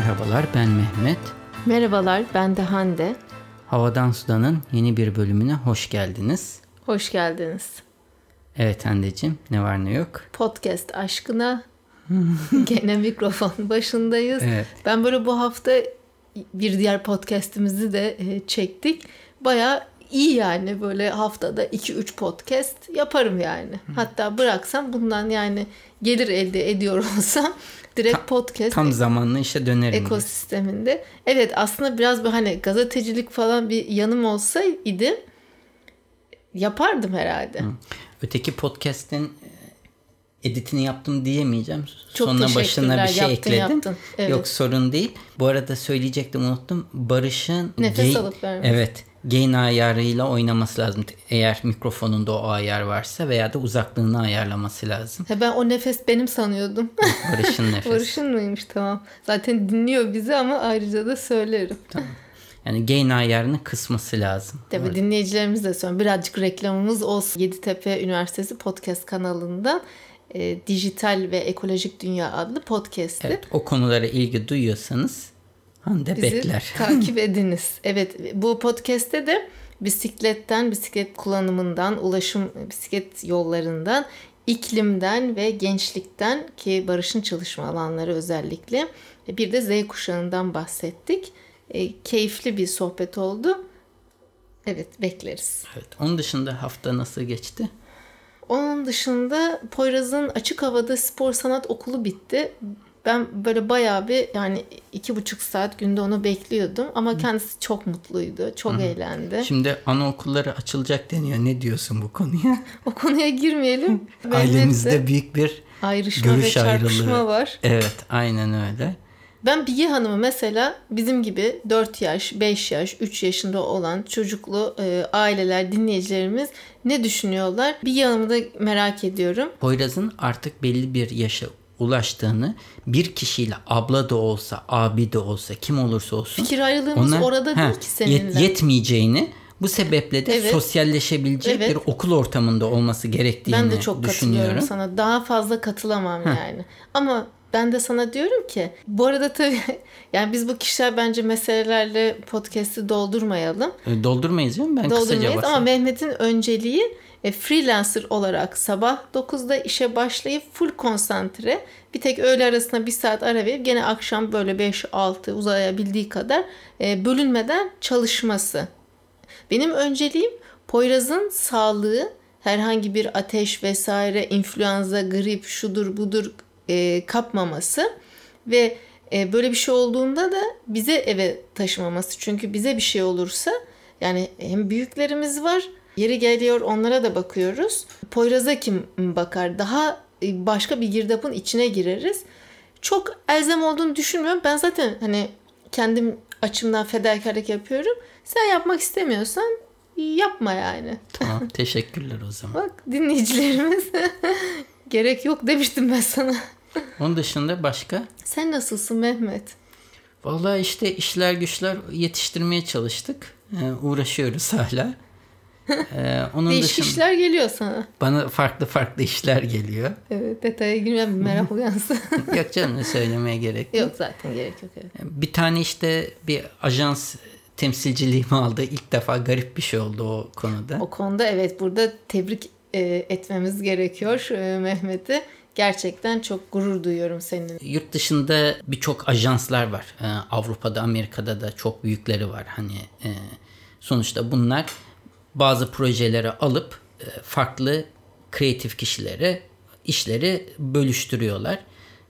Merhabalar ben Mehmet. Merhabalar ben de Hande. Havadan Sudan'ın yeni bir bölümüne hoş geldiniz. Hoş geldiniz. Evet Hande'cim ne var ne yok. Podcast aşkına gene mikrofon başındayız. Evet. Ben böyle bu hafta bir diğer podcast'imizi de e, çektik. Baya iyi yani böyle haftada 2-3 podcast yaparım yani. Hatta bıraksam bundan yani gelir elde ediyor olsam direkt Ta- podcast Tam zamanlı işe dönerim. ekosisteminde. Evet aslında biraz bir hani gazetecilik falan bir yanım olsaydı yapardım herhalde. Öteki podcast'in e, editini yaptım diyemeyeceğim. Çok Sonra başına bir şey yaptın, ekledim. yaptın. Evet. Yok sorun değil. Bu arada söyleyecektim unuttum. Barış'ın Nefes gain- alıp vermesi. Evet. Gain ayarıyla oynaması lazım. Eğer mikrofonunda o ayar varsa veya da uzaklığını ayarlaması lazım. Ha, ben o nefes benim sanıyordum. Barış'ın nefesi. Barış'ın mıymış tamam. Zaten dinliyor bizi ama ayrıca da söylerim. Yani gain ayarını kısması lazım. Tabii dinleyicilerimiz de söylüyor. Birazcık reklamımız olsun. Yeditepe Üniversitesi Podcast kanalından e, Dijital ve Ekolojik Dünya adlı podcast'i. Evet, o konulara ilgi duyuyorsanız Hande Bizi bekler. takip ediniz. Evet bu podcast'te de bisikletten, bisiklet kullanımından, ulaşım bisiklet yollarından, iklimden ve gençlikten ki Barış'ın çalışma alanları özellikle bir de Z kuşağından bahsettik. E, keyifli bir sohbet oldu. Evet bekleriz. Evet, onun dışında hafta nasıl geçti? Onun dışında Poyraz'ın açık havada spor sanat okulu bitti. Ben böyle bayağı bir yani iki buçuk saat günde onu bekliyordum. Ama kendisi çok mutluydu. Çok eğlendi. Şimdi anaokulları açılacak deniyor. Ne diyorsun bu konuya? O konuya girmeyelim. Ailemizde büyük bir ayrışma görüş ve çarpışma ayrılığı. var. Evet, aynen öyle. Ben Bilge Hanım'ı mesela bizim gibi 4 yaş, 5 yaş, 3 yaşında olan çocuklu e, aileler, dinleyicilerimiz ne düşünüyorlar? Bilge Hanım'ı da merak ediyorum. Poyraz'ın artık belli bir yaşa ulaştığını bir kişiyle abla da olsa, abi de olsa, kim olursa olsun Fikir ayrılığımız ona- orada He, değil ki seninle. yet- yetmeyeceğini bu sebeple de Evet. sosyalleşebileceği Evet. bir okul ortamında olması gerektiğini Ben de çok düşünüyorum. katılıyorum sana. Daha fazla katılamam yani. Ama ben de sana diyorum ki bu arada tabii yani biz bu kişiler bence meselelerle podcast'i doldurmayalım. E, Doldurmayız değil mi? Ben kısaca Doldurmayız ama bahsedeyim. Mehmet'in önceliği e, freelancer olarak sabah 9'da işe başlayıp full konsantre bir tek öğle arasında bir saat ara verip gene akşam böyle 5-6 uzayabildiği kadar e, bölünmeden çalışması. Benim önceliğim Poyraz'ın sağlığı herhangi bir ateş vesaire influenza, grip, şudur budur e, kapmaması ve e, böyle bir şey olduğunda da bize eve taşımaması. Çünkü bize bir şey olursa yani hem büyüklerimiz var yeri geliyor onlara da bakıyoruz. Poyraz'a kim bakar? Daha e, başka bir girdapın içine gireriz. Çok elzem olduğunu düşünmüyorum. Ben zaten hani kendim açımdan fedakarlık yapıyorum. Sen yapmak istemiyorsan yapma yani. Tamam, teşekkürler o zaman. Bak dinleyicilerimiz gerek yok demiştim ben sana. Onun dışında başka? Sen nasılsın Mehmet? Vallahi işte işler güçler yetiştirmeye çalıştık. Ee, uğraşıyoruz hala. Ee, onun Değişik dışında işler geliyor sana. bana farklı farklı işler geliyor. Evet detaya girmem merak uyansın. yok canım ne söylemeye gerek yok. yok zaten gerek yok. Evet. Bir tane işte bir ajans temsilciliğimi aldı. İlk defa garip bir şey oldu o konuda. O konuda evet burada tebrik e, etmemiz gerekiyor e, Mehmet'i. Gerçekten çok gurur duyuyorum senin. Yurt dışında birçok ajanslar var. Ee, Avrupa'da, Amerika'da da çok büyükleri var. Hani e, sonuçta bunlar bazı projeleri alıp e, farklı kreatif kişilere işleri bölüştürüyorlar.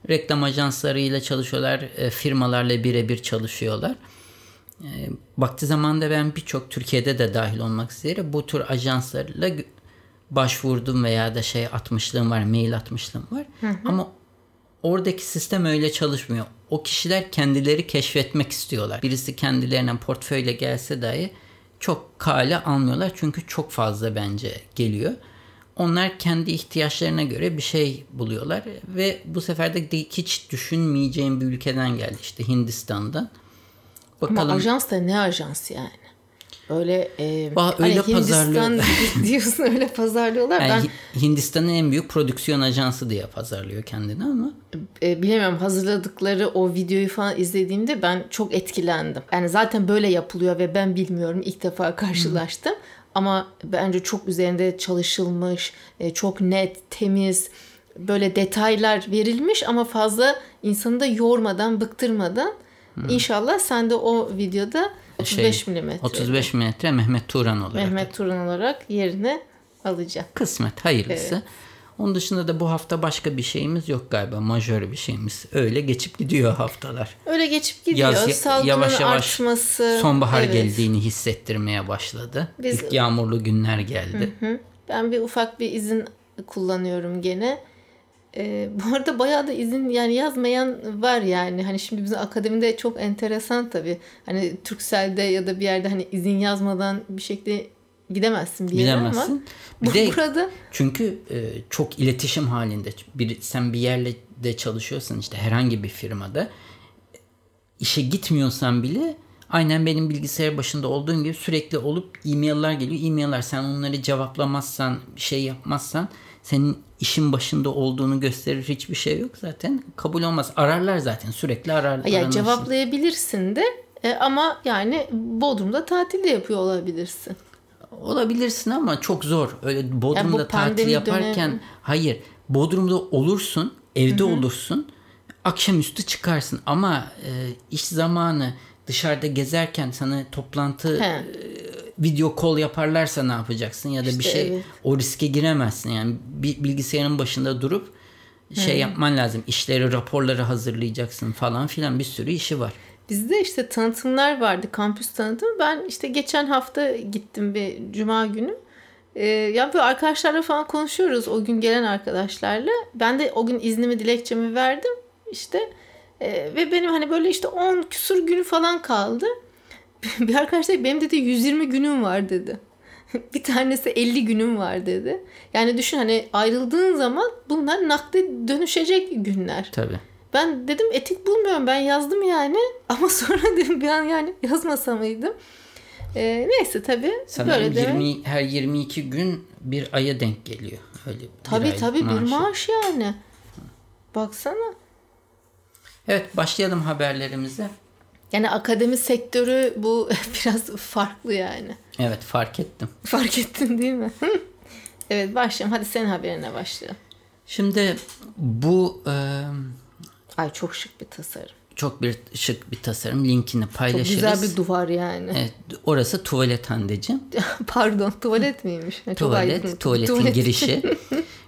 Reklam ajanslarıyla çalışıyorlar, e, firmalarla birebir çalışıyorlar. E, vakti zamanında ben birçok Türkiye'de de dahil olmak üzere bu tür ajanslarla başvurdum veya da şey atmışlığım var, mail atmışlığım var. Ama oradaki sistem öyle çalışmıyor. O kişiler kendileri keşfetmek istiyorlar. Birisi kendilerine portföyle gelse dahi çok kale almıyorlar çünkü çok fazla bence geliyor. Onlar kendi ihtiyaçlarına göre bir şey buluyorlar ve bu sefer de hiç düşünmeyeceğim bir ülkeden geldi işte Hindistan'dan. Ama ajans da ne ajans yani? Öyle e, Ba- öyle hani Hindistan diyorsun öyle pazarlıyorlar. Yani ben Hi- Hindistan'ın en büyük prodüksiyon ajansı diye pazarlıyor kendini ama e, bilemiyorum hazırladıkları o videoyu falan izlediğimde ben çok etkilendim. Yani zaten böyle yapılıyor ve ben bilmiyorum ilk defa karşılaştım. Ama bence çok üzerinde çalışılmış, e, çok net, temiz, böyle detaylar verilmiş ama fazla insanı da yormadan, bıktırmadan. İnşallah sen de o videoda 35 şey, milimetre 35 milimetre Mehmet Turan olarak. Mehmet Turan olarak yerini alacak. Kısmet hayırlısı. Onun dışında da bu hafta başka bir şeyimiz yok galiba. Majör bir şeyimiz. Öyle geçip gidiyor haftalar. Öyle geçip gidiyor. Yaz ya- Salgının yavaş yavaş artması. sonbahar evet. geldiğini hissettirmeye başladı. Biz- İlk yağmurlu günler geldi. Hı. Ben bir ufak bir izin kullanıyorum gene. Ee, bu arada bayağı da izin yani yazmayan var yani. Hani şimdi bizim akademide çok enteresan tabii. Hani Turkcell'de ya da bir yerde hani izin yazmadan bir şekilde gidemezsin bir yere ama. Bir bu- de burada çünkü e, çok iletişim halinde. Bir, sen bir yerle de çalışıyorsan işte herhangi bir firmada işe gitmiyorsan bile aynen benim bilgisayar başında olduğum gibi sürekli olup e-mailler geliyor. E-mailler sen onları cevaplamazsan, şey yapmazsan senin işin başında olduğunu gösterir hiçbir şey yok zaten. Kabul olmaz. Ararlar zaten. Sürekli ararlar. ya cevaplayabilirsin de e, ama yani Bodrum'da tatil de yapıyor olabilirsin. Olabilirsin ama çok zor. Öyle Bodrum'da Yani tatil yaparken dönemi- hayır. Bodrum'da olursun, evde olursun. Akşamüstü çıkarsın ama e, iş zamanı dışarıda gezerken sana toplantı He. Video call yaparlarsa ne yapacaksın ya da bir İşte şey evet. o riske giremezsin. Yani bir bilgisayarın başında durup şey yapman lazım. İşleri, raporları hazırlayacaksın falan filan bir sürü işi var. Bizde işte tanıtımlar vardı, kampüs tanıtımı. Ben işte geçen hafta gittim bir cuma günü. Ee, ya böyle arkadaşlarla falan konuşuyoruz o gün gelen arkadaşlarla. Ben de o gün iznimi dilekçemi verdim işte. Ee, ve benim hani böyle işte 10 küsur günü falan kaldı. bir arkadaş dedi benim dedi 120 günüm var dedi. bir tanesi 50 günüm var dedi. Yani düşün hani ayrıldığın zaman bunlar nakde dönüşecek günler. Tabii. Ben dedim etik bulmuyorum ben yazdım yani ama sonra dedim bir an yani yazmasa mıydım. Ee, neyse tabii Sanırım böyle demek. 20, her 22 gün bir aya denk geliyor. Öyle bir Tabii tabii bir maaşı. maaş yani. Baksana. Evet başlayalım haberlerimize. Yani akademi sektörü bu biraz farklı yani. Evet fark ettim. Fark ettin değil mi? evet başlayalım. Hadi senin haberine başlayalım. Şimdi bu e, Ay çok şık bir tasarım. çok bir şık bir tasarım. Linkini Çok paylaşırız. güzel bir duvar yani. Evet, orası tuvalet Hande'cim. Pardon tuvalet miymiş? Çok Tuvalet, aydın. tuvaletin Tuvalet. girişi.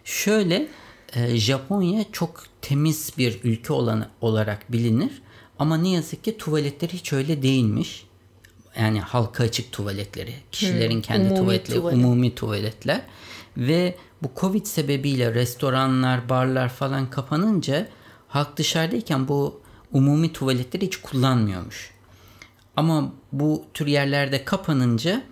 Şöyle e, Japonya çok temiz bir ülke olan olarak bilinir. Ama ne yazık ki tuvaletleri hiç öyle değilmiş. Yani halka açık tuvaletleri, kişilerin kendi umumi tuvaletleri, tuvalet. umumi tuvaletler ve bu Covid sebebiyle restoranlar, barlar falan kapanınca halk dışarıdayken bu umumi tuvaletleri hiç kullanmıyormuş. Ama bu tür yerlerde kapanınca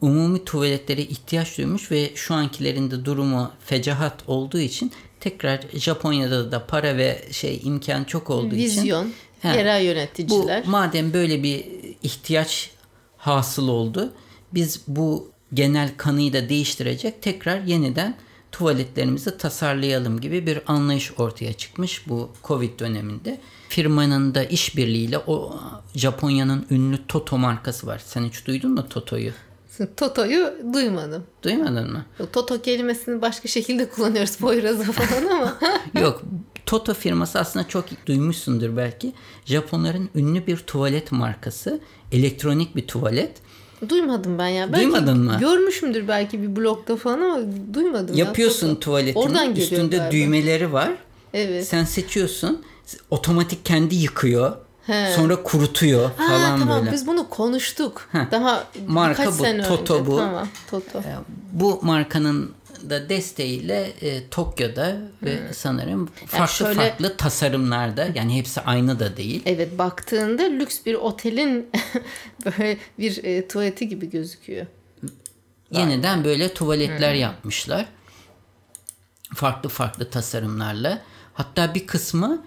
umumi tuvaletlere ihtiyaç duymuş ve şu ankilerin de durumu fecahat olduğu için tekrar Japonya'da da para ve şey imkan çok olduğu için Vizyon, He. yerel bu yöneticiler. madem böyle bir ihtiyaç hasıl oldu biz bu genel kanıyı da değiştirecek tekrar yeniden tuvaletlerimizi tasarlayalım gibi bir anlayış ortaya çıkmış bu Covid döneminde. Firmanın da işbirliğiyle o Japonya'nın ünlü Toto markası var. Sen hiç duydun mu Toto'yu? Toto'yu duymadım. Duymadın mı? Toto kelimesini başka şekilde kullanıyoruz Poyraz'a falan ama. Yok. Toto firması aslında çok duymuşsundur belki. Japonların ünlü bir tuvalet markası. Elektronik bir tuvalet. Duymadım ben ya. Belki Duymadın mı? Görmüşümdür belki bir blogda falan ama duymadım. ya, Yapıyorsun Toto. tuvaletini. Oradan Üstünde galiba. düğmeleri var. Evet. Sen seçiyorsun. Otomatik kendi yıkıyor. He. Sonra kurutuyor Ha, falan tamam böyle. biz bunu konuştuk. Heh. Daha Marka bu, sene Toto önce. bu. Tamam Toto. Bu markanın da desteğiyle e, Tokyo'da ve sanırım farklı şöyle- farklı tasarımlarda yani hepsi aynı da değil. Evet baktığında lüks bir otelin böyle bir e, tuvaleti gibi gözüküyor. Yeniden böyle tuvaletler Hmm. yapmışlar. Farklı farklı tasarımlarla. Hatta bir kısmı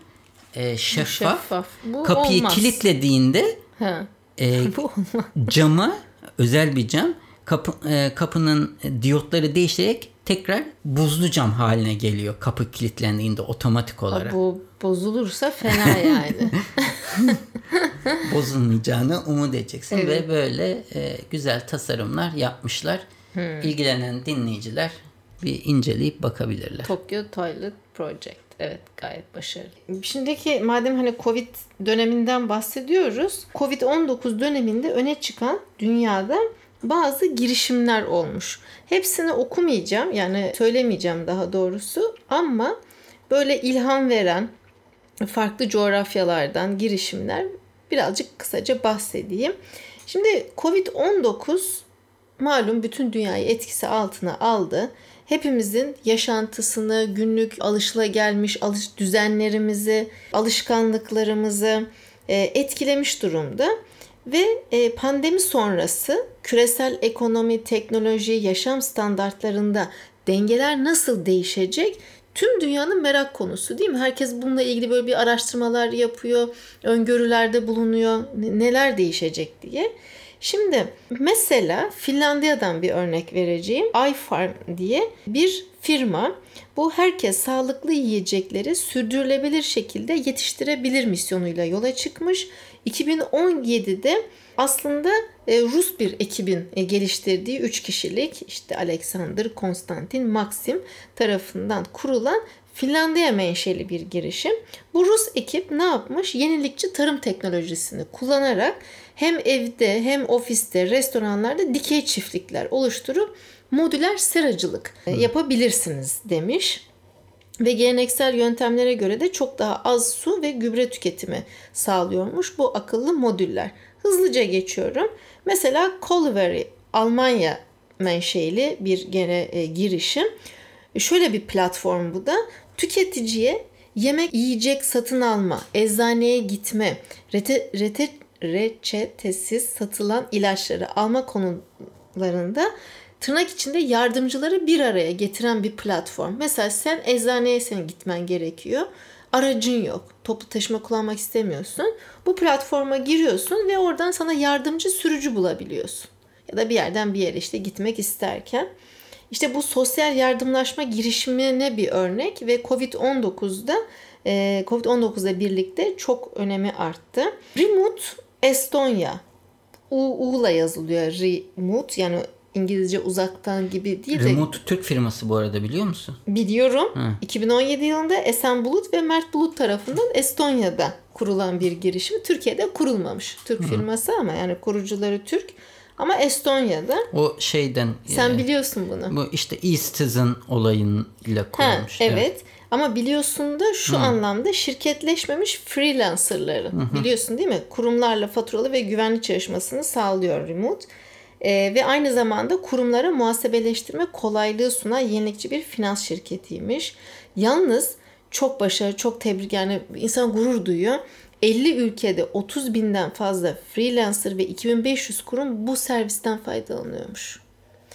e, şeffaf. Şeffaf. Bu Kapıyı olmaz. kilitlediğinde Ha. e, Bu cama özel bir cam. Kapı, e, kapının diyotları değişerek tekrar buzlu cam haline geliyor kapı kilitlendiğinde otomatik olarak. Bu bozulursa fena yani. Bozulmayacağını umut edeceksin evet. ve böyle e, güzel tasarımlar yapmışlar. Hmm. İlgilenen dinleyiciler bir inceleyip bakabilirler. Tokyo Toilet Project. Evet gayet başarılı. Şimdiki madem hani Covid döneminden bahsediyoruz. Covid-19 döneminde öne çıkan dünyada bazı girişimler olmuş. Hepsini okumayacağım yani söylemeyeceğim daha doğrusu ama böyle ilham veren farklı coğrafyalardan girişimler birazcık kısaca bahsedeyim. Şimdi Covid-19 malum bütün dünyayı etkisi altına aldı. Hepimizin yaşantısını, günlük alışılagelmiş alış düzenlerimizi, alışkanlıklarımızı e, etkilemiş durumda. Ve e, pandemi sonrası küresel ekonomi, teknoloji, yaşam standartlarında dengeler nasıl değişecek? Tüm dünyanın merak konusu değil mi? Herkes bununla ilgili böyle bir araştırmalar yapıyor, öngörülerde bulunuyor. Neler değişecek diye. Şimdi mesela Finlandiya'dan bir örnek vereceğim. iFarm diye bir firma bu herkes sağlıklı yiyecekleri sürdürülebilir şekilde yetiştirebilir misyonuyla yola çıkmış. 2017'de aslında e, Rus bir ekibin e, geliştirdiği 3 kişilik işte Alexander, Konstantin, Maxim tarafından kurulan Finlandiya menşeli bir girişim. Bu Rus ekip ne yapmış? Yenilikçi tarım teknolojisini kullanarak hem evde hem ofiste, restoranlarda dikey çiftlikler oluşturup modüler seracılık e, yapabilirsiniz demiş ve geleneksel yöntemlere göre de çok daha az su ve gübre tüketimi sağlıyormuş bu akıllı modüller. Hızlıca geçiyorum. Mesela Colvery Almanya menşeli bir gene e, girişim. Şöyle bir platform bu da. Tüketiciye yemek, yiyecek satın alma, eczaneye gitme, rete, rete, reçetesiz satılan ilaçları alma konularında tırnak içinde yardımcıları bir araya getiren bir platform. Mesela sen eczaneye senin gitmen gerekiyor. Aracın yok. Toplu taşıma kullanmak istemiyorsun. Bu platforma giriyorsun ve oradan sana yardımcı sürücü bulabiliyorsun. Ya da bir yerden bir yere işte gitmek isterken. İşte bu sosyal yardımlaşma girişimine bir örnek ve Covid-19'da e, Covid-19'la birlikte çok önemi arttı. Remote Estonya U, U'la yazılıyor Remote yani İngilizce uzaktan gibi değil de. Remote Türk firması bu arada biliyor musun? Biliyorum. Hı. 2017 yılında Esen Bulut ve Mert Bulut tarafından Estonya'da kurulan bir girişim. Türkiye'de kurulmamış. Türk Hı. firması ama yani kurucuları Türk. Ama Estonya'da. O şeyden. Sen yani, biliyorsun bunu. Bu işte e-citizen olayıyla kurulmuş. Ha, evet. evet. Ama biliyorsun da şu Hı. anlamda şirketleşmemiş freelancerları. Hı Biliyorsun değil mi? Kurumlarla faturalı ve güvenli çalışmasını sağlıyor remote. Ee, ve aynı zamanda kurumlara muhasebeleştirme kolaylığı sunan yenilikçi bir finans şirketiymiş. Yalnız çok başarılı, çok tebrik yani insan gurur duyuyor. 50 ülkede 30 binden fazla freelancer ve 2500 kurum bu servisten faydalanıyormuş.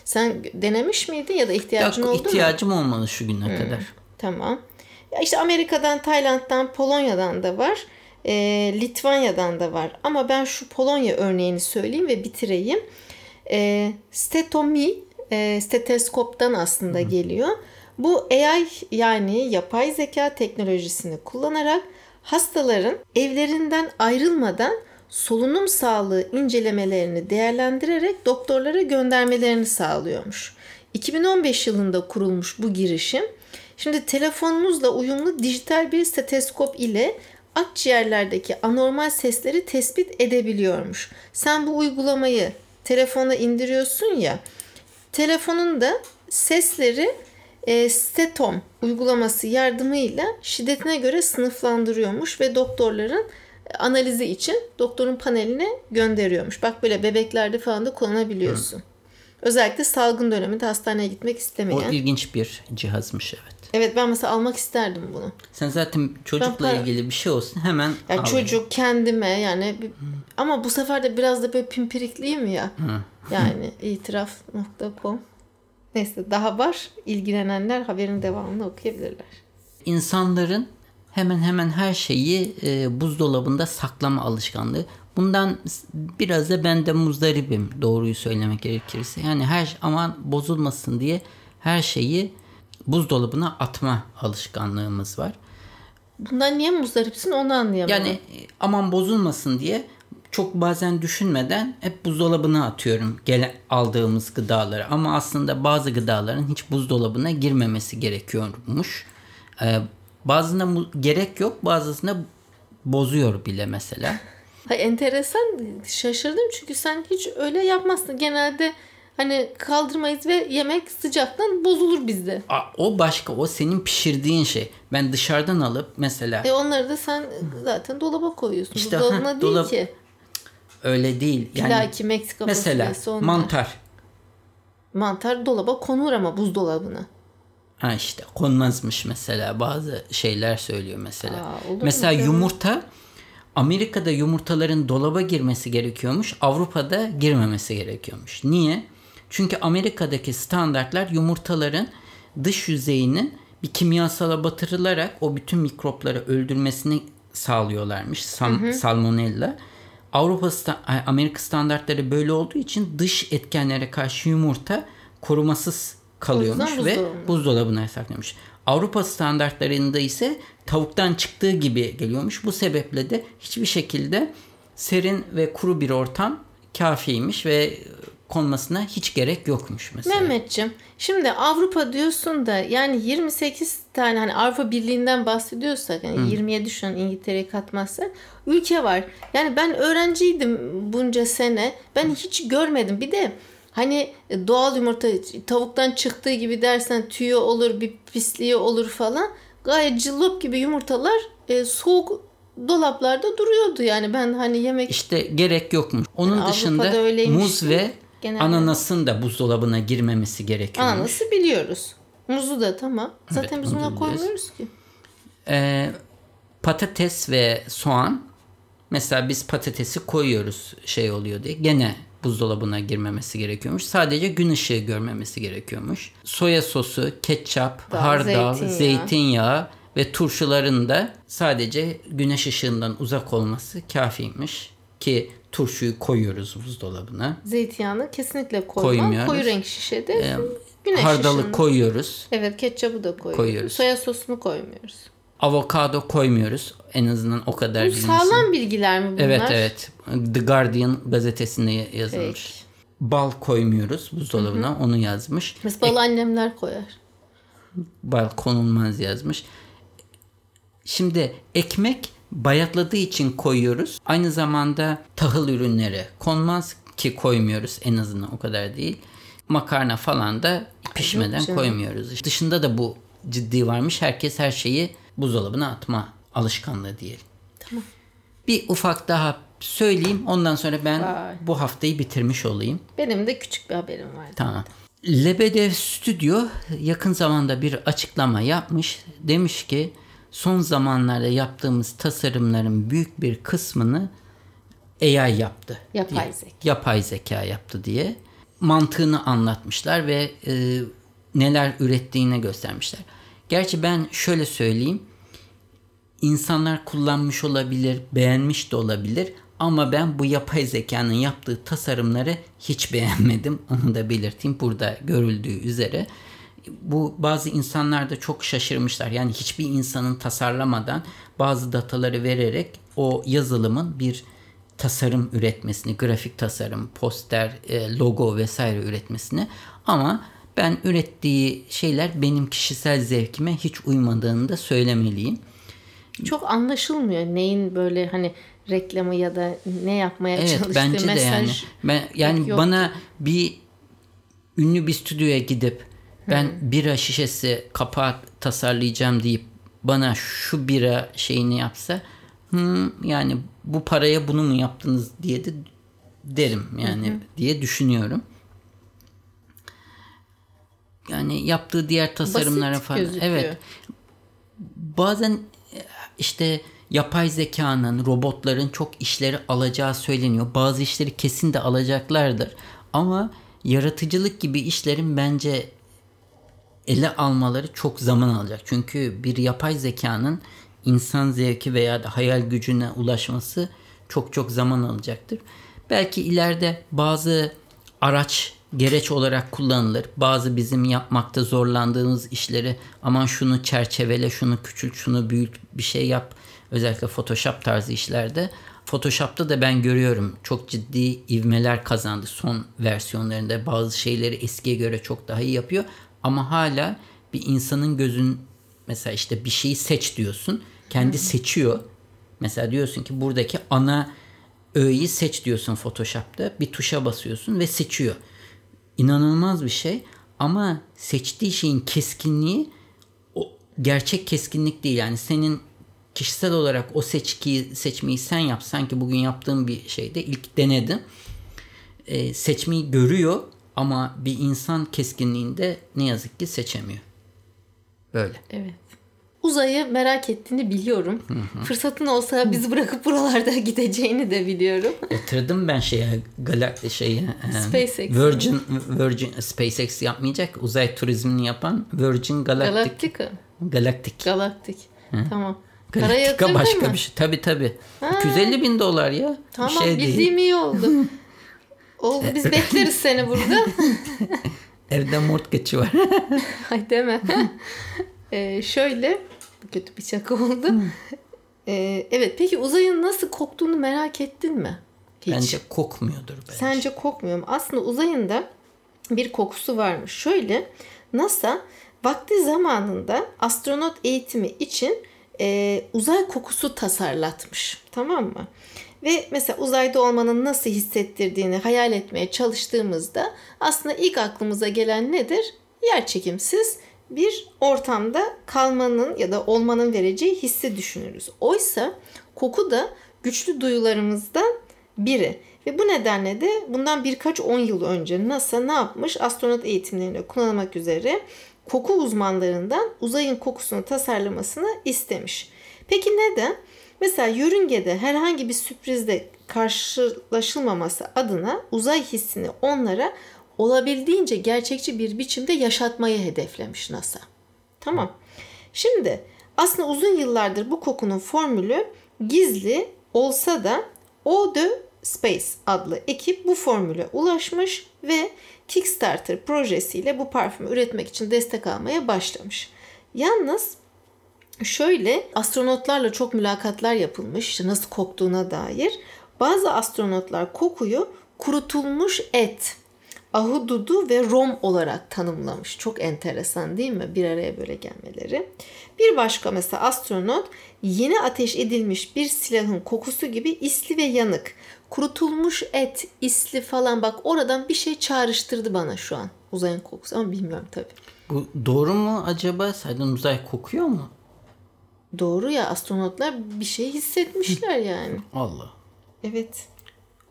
Sen denemiş miydin ya da ihtiyacın Yok, oldu mu? İhtiyacım olmadı şu güne hmm, kadar. Tamam. Ya işte Amerika'dan, Tayland'dan, Polonya'dan da var. E, Litvanya'dan da var. Ama ben şu Polonya örneğini söyleyeyim ve bitireyim. E, stetomi e, steteskoptan aslında hmm. geliyor. Bu AI yani yapay zeka teknolojisini kullanarak hastaların evlerinden ayrılmadan solunum sağlığı incelemelerini değerlendirerek doktorlara göndermelerini sağlıyormuş. 2015 yılında kurulmuş bu girişim. Şimdi telefonunuzla uyumlu dijital bir steteskop ile akciğerlerdeki anormal sesleri tespit edebiliyormuş. Sen bu uygulamayı telefona indiriyorsun ya. Telefonun da sesleri e, Stetom uygulaması yardımıyla şiddetine göre sınıflandırıyormuş ve doktorların analizi için doktorun paneline gönderiyormuş. Bak böyle bebeklerde falan da kullanabiliyorsun. Hı. Özellikle salgın döneminde hastaneye gitmek istemeyen. O ilginç bir cihazmış evet. Evet ben mesela almak isterdim bunu. Sen zaten çocukla ben, ilgili bir şey olsun hemen ya Çocuk kendime yani bir, ama bu sefer de biraz da böyle pimpirikliyim ya. Hı. Yani itiraf.com Neyse daha var. İlgilenenler haberin devamını okuyabilirler. İnsanların hemen hemen her şeyi e, buzdolabında saklama alışkanlığı. Bundan biraz da ben de muzdaribim doğruyu söylemek gerekirse. Yani her aman bozulmasın diye her şeyi buzdolabına atma alışkanlığımız var. Bundan niye muzdaripsin onu anlayamadım. Yani e, aman bozulmasın diye çok bazen düşünmeden hep buzdolabına atıyorum gele aldığımız gıdaları. Ama aslında bazı gıdaların hiç buzdolabına girmemesi gerekiyormuş. Ee, bazısında mu- gerek yok bazısında bozuyor bile mesela. Hay enteresan şaşırdım çünkü sen hiç öyle yapmazsın. Genelde hani kaldırmayız ve yemek sıcaktan bozulur bizde. Aa, o başka o senin pişirdiğin şey. Ben dışarıdan alıp mesela E onları da sen zaten dolaba koyuyorsun. İşte, Buzdolabına ha, değil dolap- ki. öyle değil. Yani Plaki, Meksika mesela mantar. Mantar dolaba konur ama buzdolabına. Ha işte konmazmış mesela bazı şeyler söylüyor mesela. Aa, mu mesela canım? yumurta Amerika'da yumurtaların dolaba girmesi gerekiyormuş. Avrupa'da girmemesi gerekiyormuş. Niye? Çünkü Amerika'daki standartlar yumurtaların dış yüzeyinin bir kimyasala batırılarak o bütün mikropları öldürmesini sağlıyorlarmış. Sam- Salmonella. Avrupa sta- ay, Amerika standartları böyle olduğu için dış etkenlere karşı yumurta korumasız kalıyormuş ve buzdolabına. buzdolabına saklamış. Avrupa standartlarında ise tavuktan çıktığı gibi geliyormuş. Bu sebeple de hiçbir şekilde serin ve kuru bir ortam kafiymiş ve konmasına hiç gerek yokmuş mesela. Mehmetciğim şimdi Avrupa diyorsun da yani 28 tane hani Avrupa Birliği'nden bahsediyorsak yani 27 şu an İngiltere'yi katmazsak ülke var. Yani ben öğrenciydim bunca sene. Ben hiç görmedim. Bir de hani doğal yumurta tavuktan çıktığı gibi dersen tüyü olur bir pisliği olur falan. Gayet cillop gibi yumurtalar e, soğuk dolaplarda duruyordu yani ben hani yemek İşte gerek yokmuş. Onun Avrupa'da dışında muz ve genelde. ananasın da buzdolabına girmemesi gerekiyormuş. ananası biliyoruz. Muzu da tamam. Zaten Evet, biz buna koymuyoruz ki. Ee, patates ve soğan mesela biz patatesi koyuyoruz şey oluyor diye gene buzdolabına girmemesi gerekiyormuş. Sadece gün ışığı görmemesi gerekiyormuş. Soya sosu, ketçap, Daha hardal, zeytinyağı. zeytinyağı. ve turşuların da sadece güneş ışığından uzak olması kafiymiş. Ki turşuyu koyuyoruz buzdolabına. Zeytinyağını kesinlikle koymam. Koymuyoruz. Koyu renk şişede. güneş Hardalı ışığında. koyuyoruz. Evet ketçapı da koyuyoruz. Koyuyoruz. Soya sosunu koymuyoruz. Avokado koymuyoruz. En azından o kadar Bu bilinsin. sağlam bilgiler mi bunlar? Evet evet. The Guardian gazetesinde yazılmış. Peki. Bal koymuyoruz buzdolabına. Onu yazmış. Mesela balı annemler koyar. Bal konulmaz yazmış. Şimdi ekmek bayatladığı için koyuyoruz. Aynı zamanda tahıl ürünleri konmaz ki koymuyoruz en azından o kadar değil. Makarna falan da pişmeden canım. koymuyoruz. Dışında da bu ciddi varmış. Herkes her şeyi buzdolabına atma alışkanlığı diyelim. Tamam. Bir ufak daha söyleyeyim. Ondan sonra ben Vay. bu haftayı bitirmiş olayım. Benim de küçük bir haberim vardı. Tamam. Lebedev Stüdyo yakın zamanda bir açıklama yapmış. Demiş ki son zamanlarda yaptığımız tasarımların büyük bir kısmını AI yaptı. Yapay diye. zeka. Yapay zeka yaptı diye mantığını anlatmışlar ve e, neler ürettiğini göstermişler. Gerçi ben şöyle söyleyeyim. İnsanlar kullanmış olabilir, beğenmiş de olabilir ama ben bu yapay zekanın yaptığı tasarımları hiç beğenmedim. Onu da belirteyim burada görüldüğü üzere. Bu bazı insanlar da çok şaşırmışlar. Yani hiçbir insanın tasarlamadan bazı dataları vererek o yazılımın bir tasarım üretmesini, grafik tasarım, poster, e, logo vesaire üretmesini ama ben ürettiği şeyler benim kişisel zevkime hiç uymadığını da söylemeliyim. Çok anlaşılmıyor neyin böyle hani reklamı ya da ne yapmaya Evet çalıştığı bence de mesaj. yani. Ben yani yok bana bir ünlü bir stüdyoya gidip ben bira şişesi kapağı tasarlayacağım deyip bana şu bira şeyini yapsa "Hmm, yani bu paraya bunu mu yaptınız diye de derim yani diye düşünüyorum. Yani yaptığı diğer tasarımlara Basit falan. gözüküyor. Evet. Bazen işte yapay zekanın, robotların çok işleri alacağı söyleniyor. Bazı işleri kesin de alacaklardır. Ama yaratıcılık gibi işlerin bence ele almaları çok zaman alacak. Çünkü bir yapay zekanın insan zevki veya da hayal gücüne ulaşması çok çok zaman alacaktır. Belki ileride bazı araç gereç olarak kullanılır. Bazı bizim yapmakta zorlandığımız işleri aman şunu çerçevele, şunu küçült, şunu büyüt bir şey yap. Özellikle Photoshop tarzı işlerde. Photoshop'ta da ben görüyorum çok ciddi ivmeler kazandı son versiyonlarında. Bazı şeyleri eskiye göre çok daha iyi yapıyor. Ama hala bir insanın gözün mesela işte bir şeyi seç diyorsun. Kendi seçiyor. Mesela diyorsun ki buradaki ana öğeyi seç diyorsun Photoshop'ta. Bir tuşa basıyorsun ve seçiyor. İnanılmaz bir şey ama seçtiği şeyin keskinliği o gerçek keskinlik değil. Yani senin kişisel olarak o seçkiyi seçmeyi sen yap. Sanki bugün yaptığım bir şeyde ilk denedim. Ee, seçmeyi görüyor ama bir insan keskinliğinde ne yazık ki seçemiyor. Böyle. Evet. Uzayı merak ettiğini biliyorum. Fırsatın olsa bizi bırakıp buralarda gideceğini de biliyorum. Yatırdım ben şeye Galakti şeye SpaceX. Virgin Virgin SpaceX yapmayacak. Uzay turizmini yapan Virgin Galactic Galaktika. Galaktik. Galaktik. Tamam. Paraya Galaktika yatırdın başka mı? bir şey. Tabii tabii. 250 bin dolar ya. Tamam bir şey değil. bildiğim iyi oldu. Oldu biz bekleriz seni burada. Evde mortgage'ı var. Ay deme. Ee, şöyle kötü bir şaka oldu. Ee, evet peki uzayın nasıl koktuğunu merak ettin mi? Hiç. Bence kokmuyordur bence. Sence kokmuyor mu? Aslında uzayında bir kokusu varmış. Şöyle NASA vakti zamanında astronot eğitimi için e, uzay kokusu tasarlatmış. Tamam mı? Ve mesela uzayda olmanın nasıl hissettirdiğini hayal etmeye çalıştığımızda aslında ilk aklımıza gelen nedir? Yerçekimsiz bir ortamda kalmanın ya da olmanın vereceği hissi düşünürüz. Oysa koku da güçlü duyularımızdan biri. Ve bu nedenle de bundan birkaç on yıl önce NASA ne yapmış? Astronot eğitimlerinde kullanılmak üzere koku uzmanlarından uzayın kokusunu tasarlamasını istemiş. Peki neden? Mesela yörüngede herhangi bir sürprizde karşılaşılmaması adına uzay hissini onlara olabildiğince gerçekçi bir biçimde yaşatmayı hedeflemiş NASA. Tamam. Şimdi aslında uzun yıllardır bu kokunun formülü gizli olsa da Eau de Space adlı ekip bu formüle ulaşmış ve Kickstarter projesiyle bu parfümü üretmek için destek almaya başlamış. Yalnız şöyle astronotlarla çok mülakatlar yapılmış işte nasıl koktuğuna dair. Bazı astronotlar kokuyu kurutulmuş et, ahududu ve rom olarak tanımlamış. Çok enteresan değil mi? Bir araya böyle gelmeleri. Bir başka mesela astronot yeni ateş edilmiş bir silahın kokusu gibi isli ve yanık. Kurutulmuş et, isli falan bak oradan bir şey çağrıştırdı bana şu an. Uzayın kokusu ama bilmiyorum tabii. Bu doğru mu acaba? Saydın uzay kokuyor mu? Doğru ya astronotlar bir şey hissetmişler yani. Allah. Evet.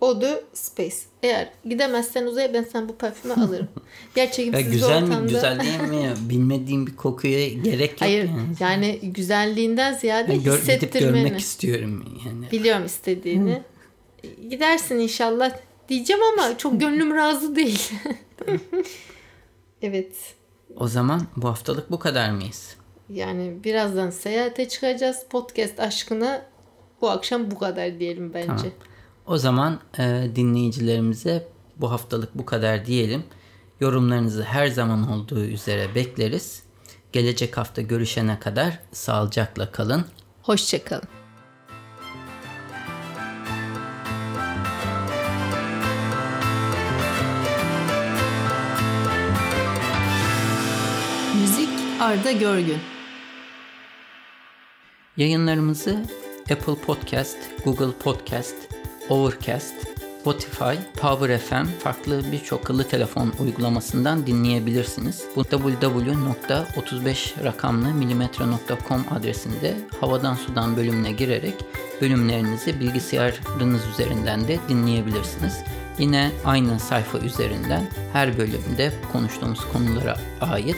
O da Space. Eğer gidemezsen uzaya ben sen bu parfümü alırım. Gerçekten Ya güzel ortamda... mi? Güzel değil mi? Bilmediğim bir kokuya gerek yok. Hayır yani. yani güzelliğinden ziyade Ben gör, hissettirmeni. görmek istiyorum yani. Biliyorum istediğini. Gidersin inşallah diyeceğim ama çok gönlüm razı değil. evet. O zaman bu haftalık bu kadar mıyız? Yani birazdan seyahate çıkacağız. Podcast aşkına bu akşam bu kadar diyelim bence. Tamam. O zaman e, dinleyicilerimize bu haftalık bu kadar diyelim. Yorumlarınızı her zaman olduğu üzere bekleriz. Gelecek hafta görüşene kadar sağlıcakla kalın. Hoşçakalın. Müzik Arda Görgün Yayınlarımızı Apple Podcast, Google Podcast, Overcast, Spotify, Power FM farklı birçok akıllı telefon uygulamasından dinleyebilirsiniz. Bu www.35 rakamlı milimetre.com adresinde havadan sudan bölümüne girerek bölümlerinizi bilgisayarınız üzerinden de dinleyebilirsiniz. Yine aynı sayfa üzerinden her bölümde konuştuğumuz konulara ait